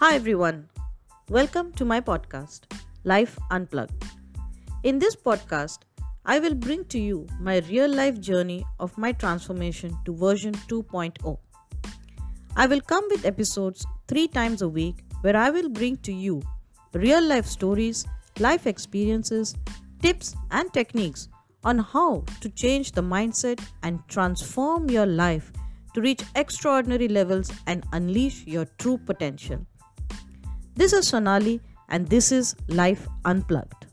Hi everyone, welcome to my podcast, Life Unplugged. In this podcast, I will bring to you my real life journey of my transformation to version 2.0. I will come with episodes three times a week where I will bring to you real life stories, life experiences, tips, and techniques on how to change the mindset and transform your life to reach extraordinary levels and unleash your true potential. This is Sonali, and this is Life Unplugged.